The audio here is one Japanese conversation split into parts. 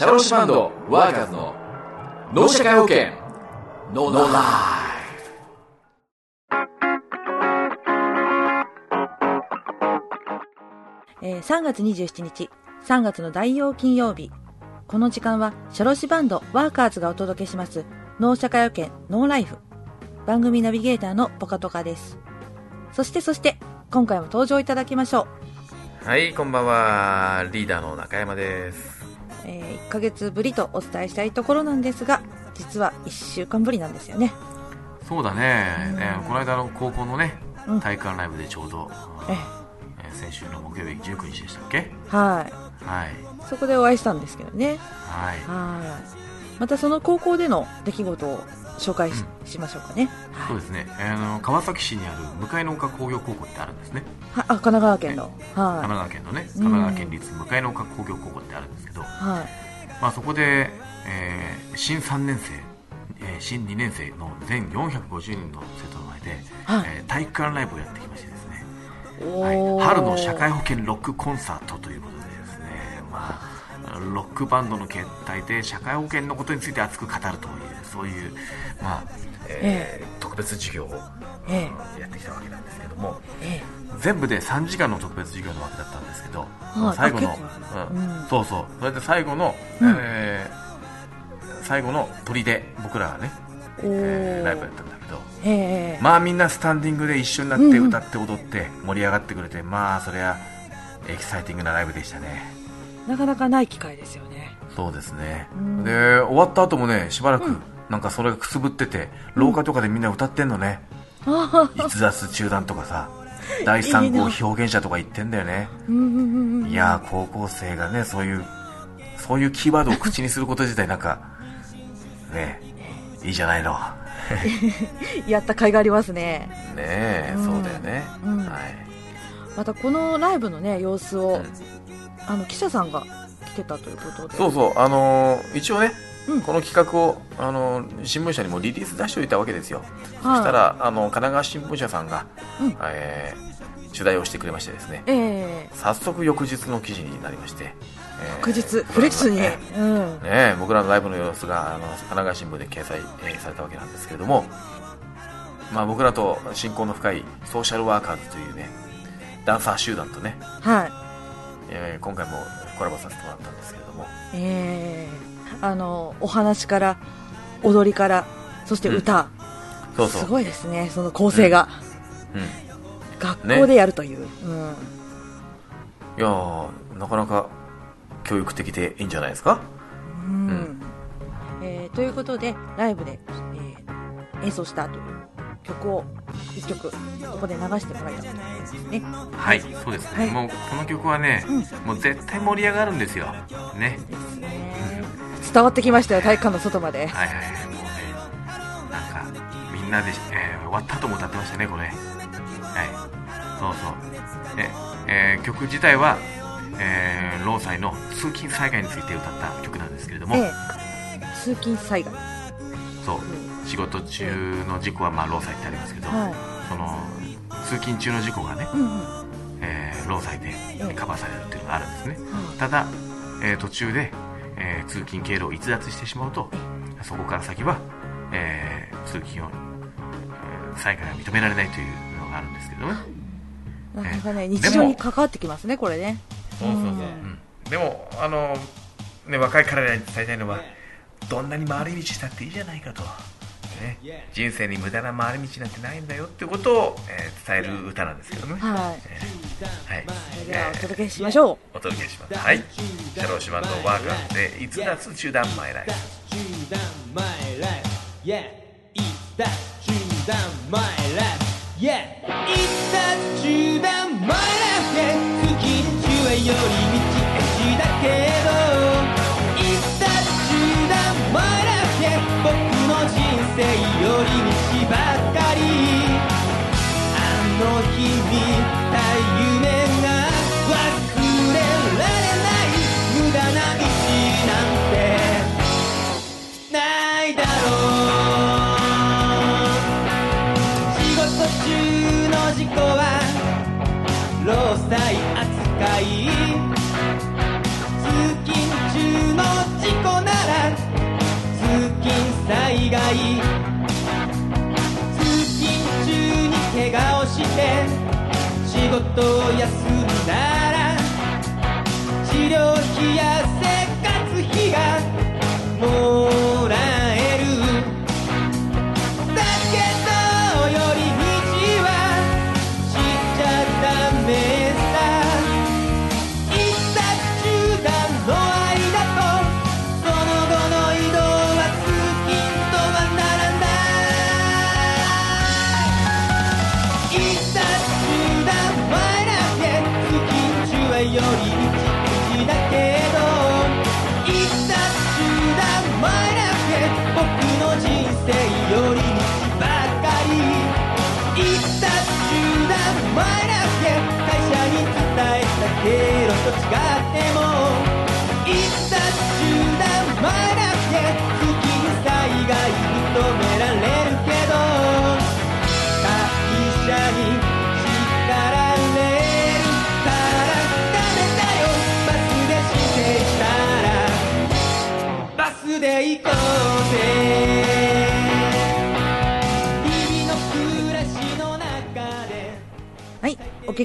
シャローシバンドワーカーズの脳社会保険ノーラえー3月27日、3月の第4金曜日。この時間は、シャロシバンドワーカーズがお届けします、脳社会保険ノーライフ。番組ナビゲーターのポカトカです。そしてそして、今回も登場いただきましょう。はい、こんばんは。リーダーの中山です。え1ヶ月ぶりとお伝えしたいところなんですが、実は1週間ぶりなんですよね。そうだね、うんえーこの間の高校のね、うん体育館ライブでちょうど、ええー先週の木曜日19日でしたっけ？はい。はい。そこでお会いしたんですけどね。はい。はい。またその高校での出来事を紹介し,、しましょうかね。はい。そうですね、えーあの川崎市にある向の丘工業高校ってあるんですね。はあ、神奈川県の。神奈は川県のね、うん神奈川県立向の丘工業高校ってあるんですけど、い。はい。まあ、そこで、えー新3年生、えー新2年生の全450人の生徒の前で、はいえー体育館ライブをやってきましてですね、おはい、ー春の社会保険ロックコンサートということでロックバンドの形態で社会保険のことについて熱く語るというそういう、まあえー特別授業をえやってきたわけなんですけどもええ。全部で3時間の特別授業のわけだったんですけど、はい最後のうん。うん。そうそう。それで最後の、うん。えー最後の砦で僕らがね、えおー。えーライブやったんだけどええまあみんなスタンディングで一緒になって歌って踊って盛り上がってくれて、まあそれはエキサイティングなライブでしたねなかなかない機会ですよね。そうですね。うん。で終わった後もねしばらくうん。なんかそれがくすぶってて廊下とかでみんな歌ってんのね。ああ、逸脱中断とかさ 第3号表現者とか言ってんだよね。うんうんうんうん。いやー高校生がねそういうそういうキーワードを口にすること自体なんかねいいじゃないの。やった甲斐がありますね。ねえ、うん。そうだよね、うん。はい。またこのライブのね、様子を、うんあの、記者さんが来てたということで。そうそう、あのー一応ね、うんこの企画を、あのー新聞社にもリリース出しておいたわけですよ、はいそしたら、あの神奈川新聞社さんが、うんえー取材をしてくれましてですねええ早速翌日の記事になりまして、えー翌日、フレッシュに。ねうん。ね僕らのライブの様子があの神奈川新聞で掲載、えーされたわけなんですけれども、まあ、僕らと親交の深いソーシャルワーカーズというねダンサー集団とね、はい。えー今回もコラボさせてもらったんですけれども。ええあの、お話から、踊りから、そして歌。そうそう。すごいですね、その構成が。うん。学校でやるという。うん。いやーなかなか教育的でいいんじゃないですか？うん。ん。えーということでライブで、えー演奏したという曲を一曲ここで流してもらいたいね。はいそうですね、はい。もうこの曲はね、うん。もう絶対盛り上がるんですよ。ね。ね。伝わってきましたよ体育館の外まで。はいはいはい。もうねなんかみんなで、えー終わった後も歌ってましたねこれ。はい。そうそう。で、えー曲自体は、えー労災の通勤災害について歌った曲なんですけれども、ええ。通勤災害。そう仕事中の事故はまあ労災ってありますけど、はい。その通勤中の事故がね、うんうん。えー労災でえカバーされるっていうのがあるんですね、はただ、えー途中で、えー通勤経路を逸脱してしまうとそこから先は、えー通勤を、え開が認められないというのがあるんですけどね、いなかなかねえ日常に関わってきますねこれね。そうそうそう、うん。でもあの、ね、若い彼らに伝えたいのはどんなに回り道したっていいじゃないかと、ね、人生に無駄な回り道なんてないんだよってことを、えー伝える歌なんですけどね、はい。はい。それではお届けしましょう。お届けします。はい。シャローシバンドワーカーズで「逸脱中断マイライフ」. Yeah, it's that Judah my life. Yeah, it's that Judah 夢が忘れられない無駄な道なんて事休みなら治療費や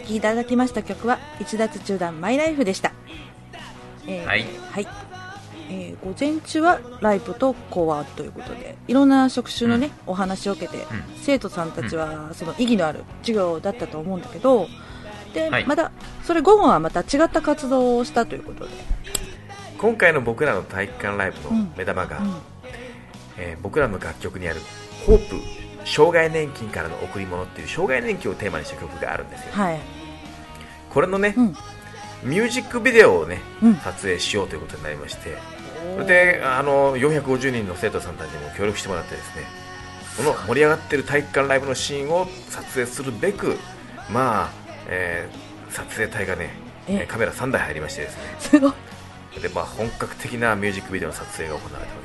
聴きいただきました曲は一脱中断マイライフでした。えーはい。はい。えー午前中はライブとコアということで、いろんな職種のね、お話を受けて、生徒さんたちはその意義のある授業だったと思うんだけど、で、はい。また、それ午後はまた違った活動をしたということで、今回の僕らの体育館ライブの目玉が、うん。えー僕らの楽曲にある「ホープ障害年金からの贈り物」っていう障害年金をテーマにした曲があるんですよはい。これのね、うん。ミュージックビデオをね、うん撮影しようということになりましてそれであの450人の生徒さんたちにも協力してもらってですねこの盛り上がってる体育館ライブのシーンを撮影するべくまあ、えー撮影隊がねカメラ3台入りましてですねすごい。で、まあ、本格的なミュージックビデオの撮影が行われたわけです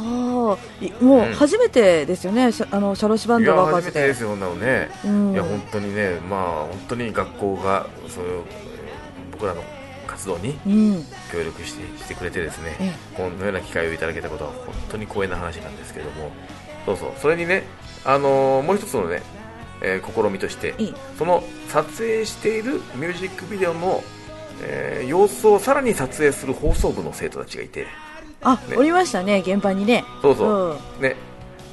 あもう初めてですよね、しゃあのシャロシバンドワーカーズで初めてで。す。よ、そんなのね、うん。いや本当にね、まあ、本当に学校がそういうえー僕らの活動にうん。協力してしてくれてですね、えこのような機会をいただけたことは本当に光栄な話なんですけども、そうそう、それにね、あのーもう一つのね、えー試みとしてその撮影しているミュージックビデオの、えー様子をさらに撮影する放送部の生徒たちがいて、あ、ねおりましたね、現場にね。そうそう、うんね、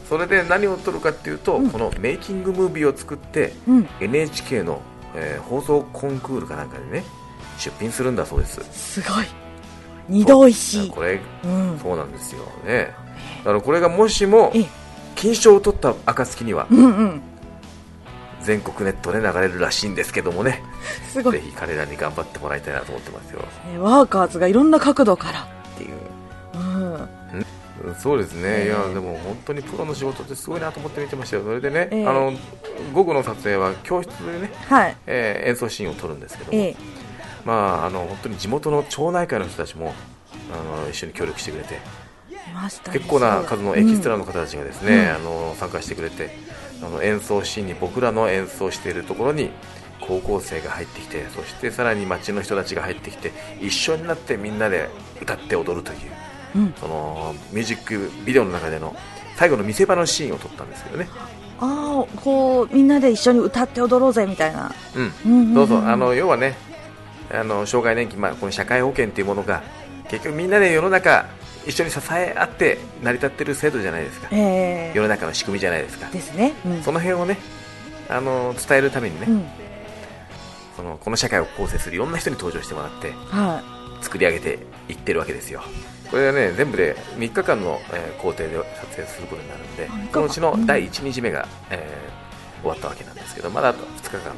それで何を撮るかっていうと、うんこのメイキングムービーを作って、うん。NHK の、えー放送コンクールかなんかでね出品するんだそうですすごい。二度おいしい。これうん。そうなんですよねだからこれがもしもええ金賞を取った暁にはうんうん。全国ネットで流れるらしいんですけどもねすごいぜ。ひ彼らに頑張ってもらいたいなと思ってますよねワーカーズがいろんな角度からっていう。うん。うんそうですね、ええ。いやでも本当にプロの仕事ってすごいなと思って見てましたよ。それでね、ええ。あの午後の撮影は教室でね、はい。えー演奏シーンを撮るんですけども、ええ。まあ、あの本当に地元の町内会の人たちもあの一緒に協力してくれて。結構な数のエキストラうんの方たちがですね、うん。あの参加してくれてあの演奏シーンに僕らの演奏しているところに高校生が入ってきてそしてさらに町の人たちが入ってきて一緒になってみんなで歌って踊るといううん。そのミュージックビデオの中での最後の見せ場のシーンを撮ったんですけどね、ああ、こう、みんなで一緒に歌って踊ろうぜみたいな。うんうんうんうんそうそうあの要はねあの障害年金、まあ、この社会保険というものが結局みんなで世の中一緒に支え合って成り立ってる制度じゃないですかええ世の中の仕組みじゃないですかですね。うん。その辺をねあの伝えるためにね、うん。そのこの社会を構成するいろんな人に登場してもらっては作り上げていってるわけですよこれはね全部で3日間の、えー工程で撮影することになるんであ三日間そのうちのうん第1日目が、えー終わったわけなんですけどまだあと2日間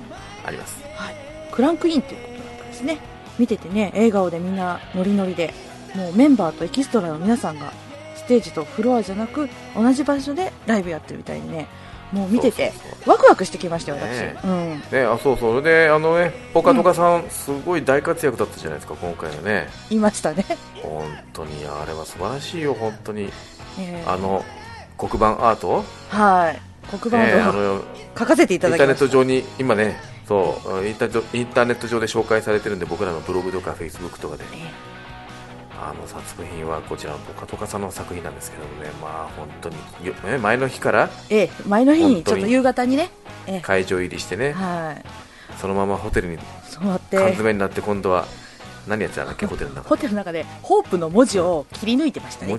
ありますい。はい。クランクインっていうことだったんですね。見ててね、笑顔でみんなノリノリで、もうメンバーとエキストラの皆さんが、ステージとフロアじゃなく、同じ場所でライブやってるみたいにね、もう見ててワクワクしてきましたよ、私。ねうん。ね、あそうそれであのねポカトカさん、すごい大活躍だったじゃないですか今回のねいましたね。本当にあれは素晴らしいよ本当にえあの黒板アート、はい。黒えーあ板をの書かせていインターネただきました。ット上に今ねそうインターインターネット上で紹介されてるんで僕らのブログとかフェイスブックとかでえあの作品はこちらのポカトカさんの作品なんですけどもね、まあ、本当によえ前の日から？ええ前の日にちょっと夕方にね。ええ。会場入りしてね、はい。そのままホテルに缶詰になって今度は何やってたんだっけ？ホテルの中ホテルの中でホープの文字を切り抜いてましたね。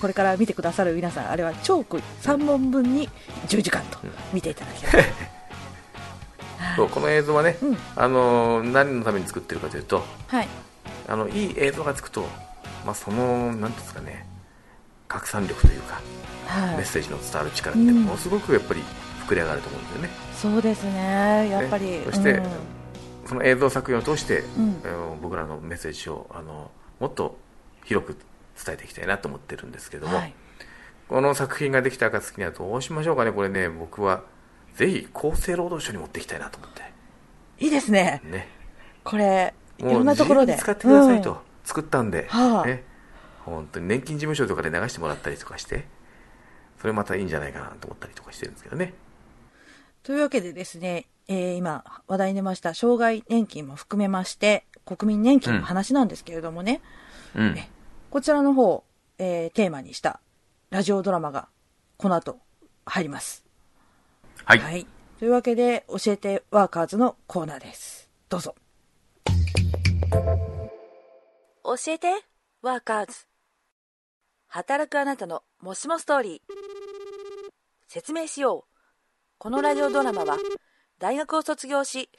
これから見てくださる皆さんあれはチョーク3本分に10時間と見ていただければそうこの映像はね、うん。あの何のために作ってるかというとはい。あのいい映像がつくと、まあ、そのなんていうんですかね拡散力というか、はい。メッセージの伝わる力ってうん。ものすごくやっぱり膨れ上がると思うんですよね、そうですね。やっぱり、ねそしてうん。その映像作品を通して、うん。僕らのメッセージをあのもっと広く伝えていきたいなと思ってるんですけども、はい。この作品ができた暁にはどうしましょうかねこれね僕はぜひ厚生労働省に持っていきたいなと思って。いいですね。ね。これいろんなところで。使ってくださいと、うん。作ったんで、はあ。ね、本当に年金事務所とかで流してもらったりとかして。それまたいいんじゃないかなと思ったりとかしてるんですけどね。というわけでですね、えー今話題に出ました障害年金も含めまして国民年金の話なんですけれどもね、うん。えこちらの方、えーテーマにしたラジオドラマがこの後入ります。はい、はい。というわけで、教えてワーカーズのコーナーです。どうぞ。教えてワーカーズ。働くあなたのもしもストーリー。説明しよう。このラジオドラマは、大学を卒業し、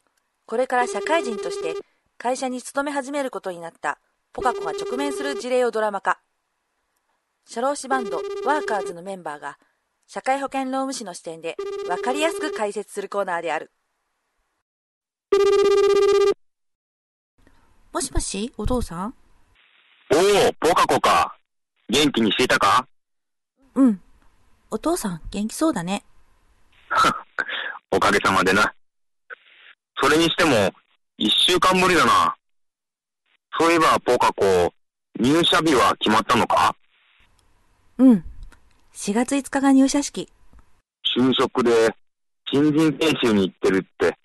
これから社会人として会社に勤め始めることになったポカ子が直面する事例をドラマ化。社労士バンドワーカーズのメンバーが社会保険労務士の視点で分かりやすく解説するコーナーである。もしもし、お父さん？おお、ポカコか。元気にしていたか？うん。お父さん、元気そうだね。おかげさまでな。それにしても、一週間ぶりだな。そういえば、ポカコ、入社日は決まったのか？うん。4月5日が入社式。就職で、新人研修に行ってるって、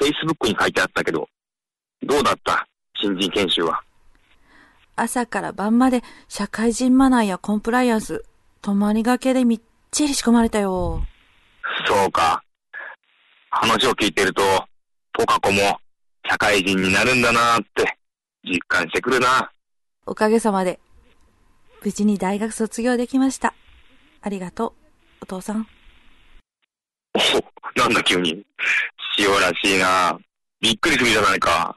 Facebook に書いてあったけど、どうだった？新人研修は。朝から晩まで社会人マナーやコンプライアンス、泊まりがけでみっちり仕込まれたよ。そうか。話を聞いてると、ポカコも社会人になるんだなーって実感してくるな。おかげさまで、無事に大学卒業できました。ありがとう、お父さん。お、なんだ急に。塩らしいな。びっくりするじゃないか。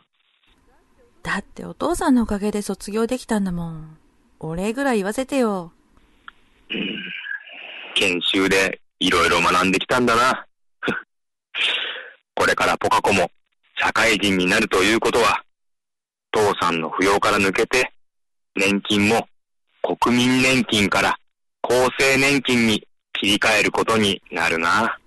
だってお父さんのおかげで卒業できたんだもん。お礼ぐらい言わせてよ。研修でいろいろ学んできたんだな。これからポカコも社会人になるということは、父さんの扶養から抜けて、年金も国民年金から厚生年金に切り替えることになるな。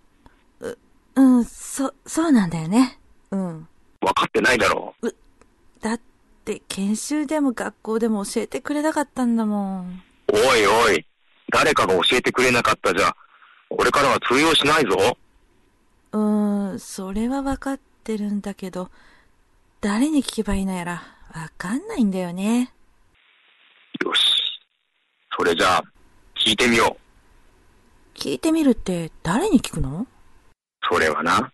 うん、そ、そうなんだよね。うん。わかってないだろう。だって、研修でも学校でも教えてくれなかったんだもん。おいおい、誰かが教えてくれなかったじゃ、これからは通用しないぞ。うーん、それはわかってるんだけど、誰に聞けばいいのやら、わかんないんだよね。よし。それじゃあ、聞いてみよう。聞いてみるって誰に聞くの？それはな。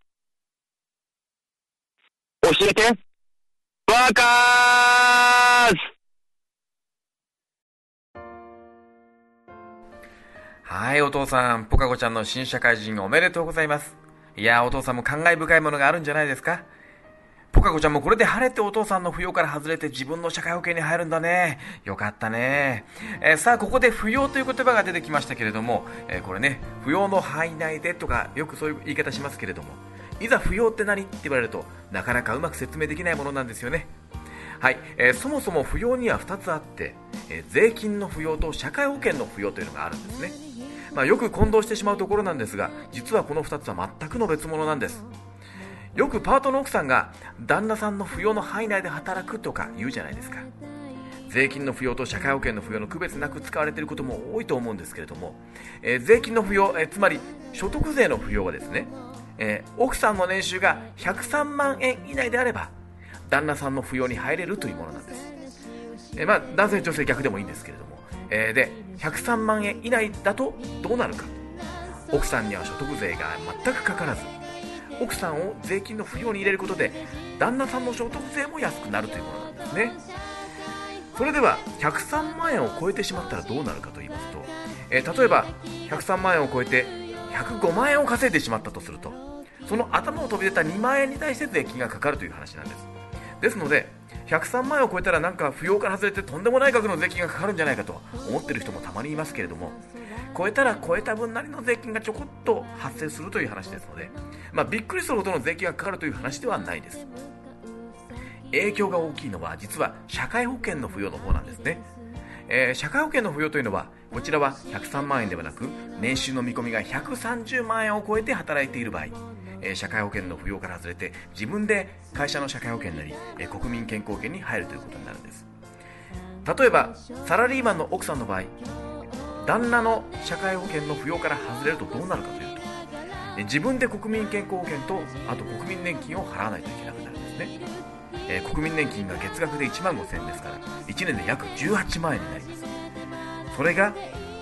教えてワーカーズはい、お父さん、ポカコちゃんの新社会人おめでとうございます。いやー、お父さんも感慨深いものがあるんじゃないですか？ポカコちゃんもこれで晴れてお父さんの扶養から外れて自分の社会保険に入るんだね。よかったね。えーさあ、ここで扶養という言葉が出てきましたけれども、えーこれね、扶養の範囲内でとか、よくそういう言い方しますけれども、いざ扶養って何って言われると、なかなかうまく説明できないものなんですよね。はい、えーそもそも扶養には2つあって、え税金の扶養と社会保険の扶養というのがあるんですね。まあ、よく混同してしまうところなんですが実はこの2つは全くの別物なんですよくパートの奥さんが旦那さんの扶養の範囲内で働くとか言うじゃないですか。税金の扶養と社会保険の扶養の区別なく使われていることも多いと思うんですけれども、えー税金の扶養、えーつまり所得税の扶養はですね、えー奥さんの年収が103万円以内であれば旦那さんの扶養に入れるというものなんです、えーまあ、男性女性逆でもいいんですけれども、えーで103万円以内だとどうなるか。奥さんには所得税が全くかからず奥さんを税金の扶養に入れることで旦那さんの所得税も安くなるというものなんですね。それでは103万円を超えてしまったらどうなるかと言いますと、えー例えば103万円を超えて105万円を稼いでしまったとするとその頭を飛び出た2万円に対して税金がかかるという話なんです。ですので103万円を超えたらなんか扶養から外れてとんでもない額の税金がかかるんじゃないかと思ってる人もたまにいますけれども超えたら超えた分なりの税金がちょこっと発生するという話ですので、まあ、びっくりするほどの税金がかかるという話ではないです。影響が大きいのは実は社会保険の扶養の方なんですね、えー社会保険の扶養というのはこちらは103万円ではなく年収の見込みが130万円を超えて働いている場合、え社会保険の扶養から外れて自分で会社の社会保険なり、え国民健康保険に入るということになるんです。例えばサラリーマンの奥さんの場合旦那の社会保険の扶養から外れるとどうなるかというとえ自分で国民健康保険とあと国民年金を払わないといけなくなるんですね、えー国民年金が月額で1万5000円ですから1年で約18万円になります。それが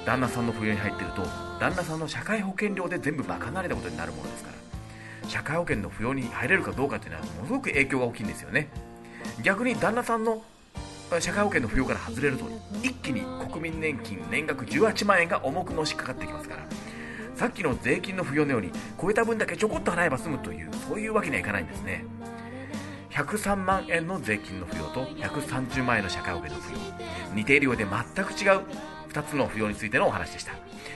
旦那さんの扶養に入っていると旦那さんの社会保険料で全部賄われたことになるものですから。社会保険の扶養に入れるかどうかというのはものすごく影響が大きいんですよね。逆に旦那さんの社会保険の扶養から外れると一気に国民年金年額18万円が重くのしかかってきますからさっきの税金の扶養のように超えた分だけちょこっと払えば済むというそういうわけにはいかないんですね。103万円の税金の扶養と130万円の社会保険の扶養似ているようで全く違う2つの扶養についてのお話でした。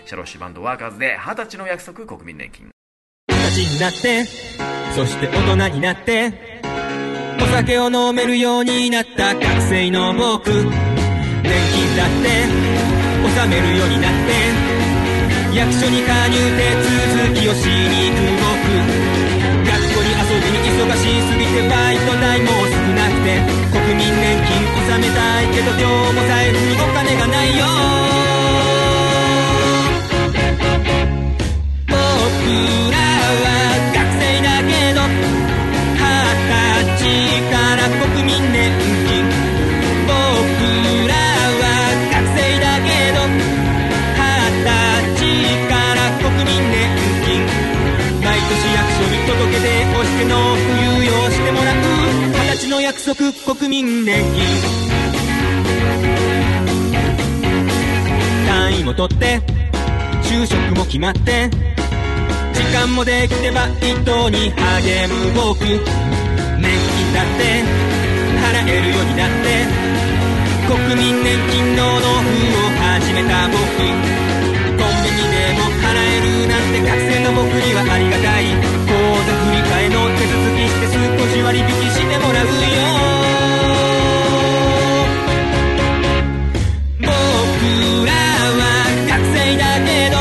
シャロシュバンドワーカーズで20歳の約束国民年金。二十歳になってそして大人になってお酒を飲めるようになった学生の僕年金だって納めるようになって役所に加入手続きをしに行く僕学校に遊びに忙しすぎてバイト代も少なくて国民年金納めたいけど今日も財布にお金がないよ。僕国民年金。単位も取って就職も決まって時間もできてバイトに励む僕。年金だって払えるようになって国民年金の納付を始めた僕。コンビニでも払えるなんて学生の僕にはありがたい。少し割引してもらうよ僕らは学生だけど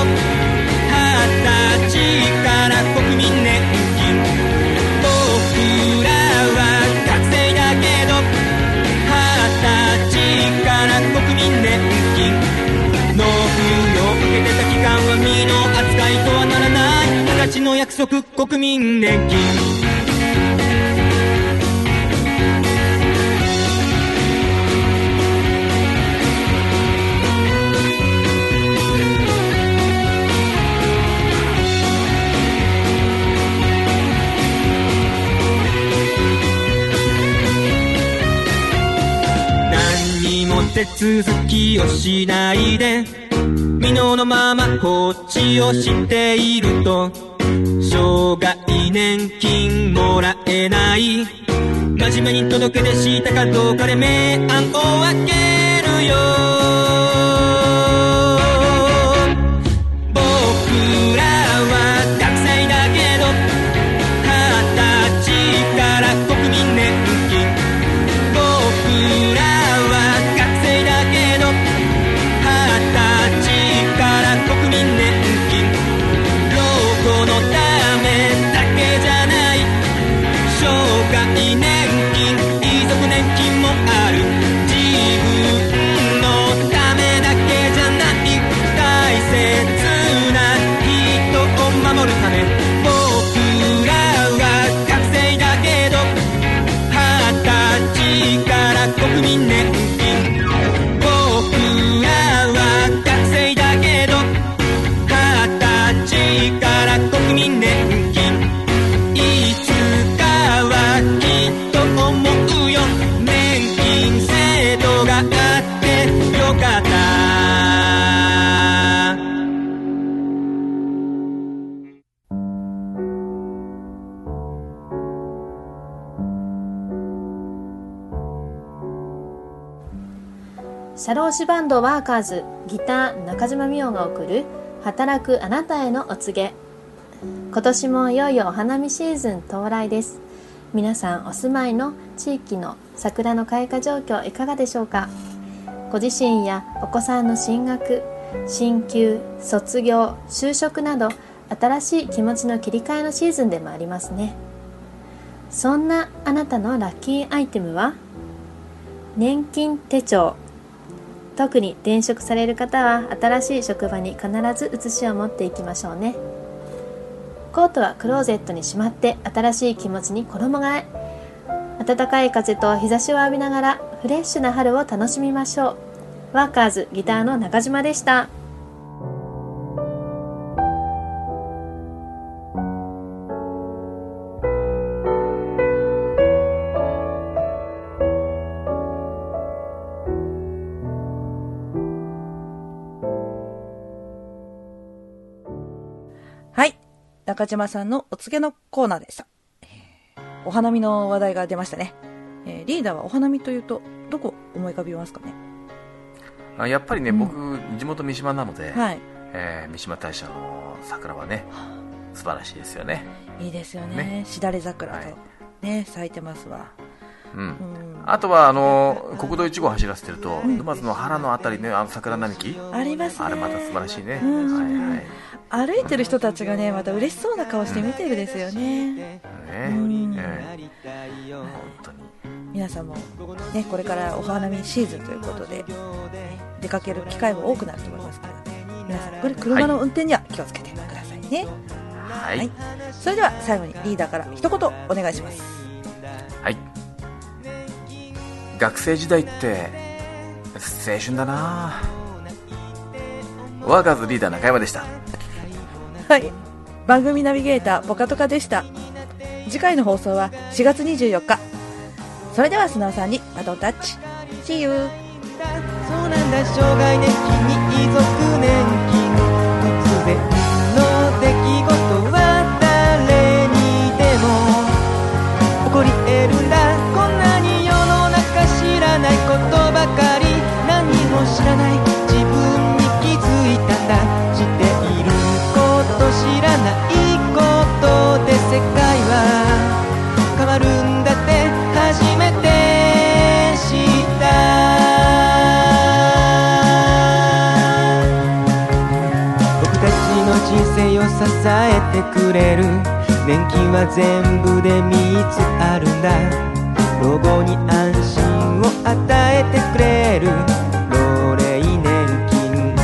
二十歳から国民年金。僕らは学生だけど二十歳から国民年金。納付を受けてた期間は身の扱いとはならない二十歳の約束国民年金。続きをしないで美濃のまま放置をしていると生涯年金もらえない。真面目に届け出したかどうかで明暗を分けるよ。社労士バンドワーカーズギター中島美桜が送る働くあなたへのお告げ。今年もいよいよお花見シーズン到来です。皆さんお住まいの地域の桜の開花状況いかがでしょうか？ご自身やお子さんの進学進級卒業就職など新しい気持ちの切り替えのシーズンでもありますね。そんなあなたのラッキーアイテムは？年金手帳。特に転職される方は新しい職場に必ず写しを持っていきましょうね。コートはクローゼットにしまって新しい気持ちに衣替え。暖かい風と日差しを浴びながらフレッシュな春を楽しみましょう。ワーカーズギターの中島でした。中島さんのお告げのコーナーでした。えーお花見の話題が出ましたね。えーリーダーはお花見というと、どこ思い浮かびますかね？あやっぱりね、うん僕地元三島なので、はい。えー三島大社の桜はね素晴らしいですよねいいですよね。ねしだれ桜と、はいね、咲いてますわ。うんうん。あとはあの国道1号走らせてると、ん沼津の原のあたりねあの桜並木ありますね。あれまた素晴らしいね、うんはいはい歩いてる人たちがね、また嬉しそうな顔して見てるですよね。ね本当に皆さんも、ね、これからお花見シーズンということで、出かける機会も多くなると思いますから、皆さん、これ車の運転には気をつけてくださいね。はい、はい。それでは最後にリーダーから一言お願いします。はい。学生時代って青春だなワーカーズリーダー中山でしたはい。番組ナビゲーター、ポカトカでした。次回の放送は4月24日。それでは、スナオさんにバトンタッチ。See you! そうなんだ障害年金に遺族年金突然の出来事は誰にでも起こり得るんだこんなに世の中知らないことばかり何も知らない世界は変わるんだって初めて知った。僕たちの人生を支えてくれる。年金は全部で3つあるんだ。老後に安心を与えてくれる。老齢年金。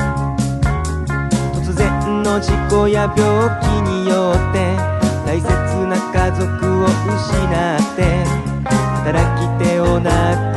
突然の事故や病気によって大切な家族を失って働き手をなく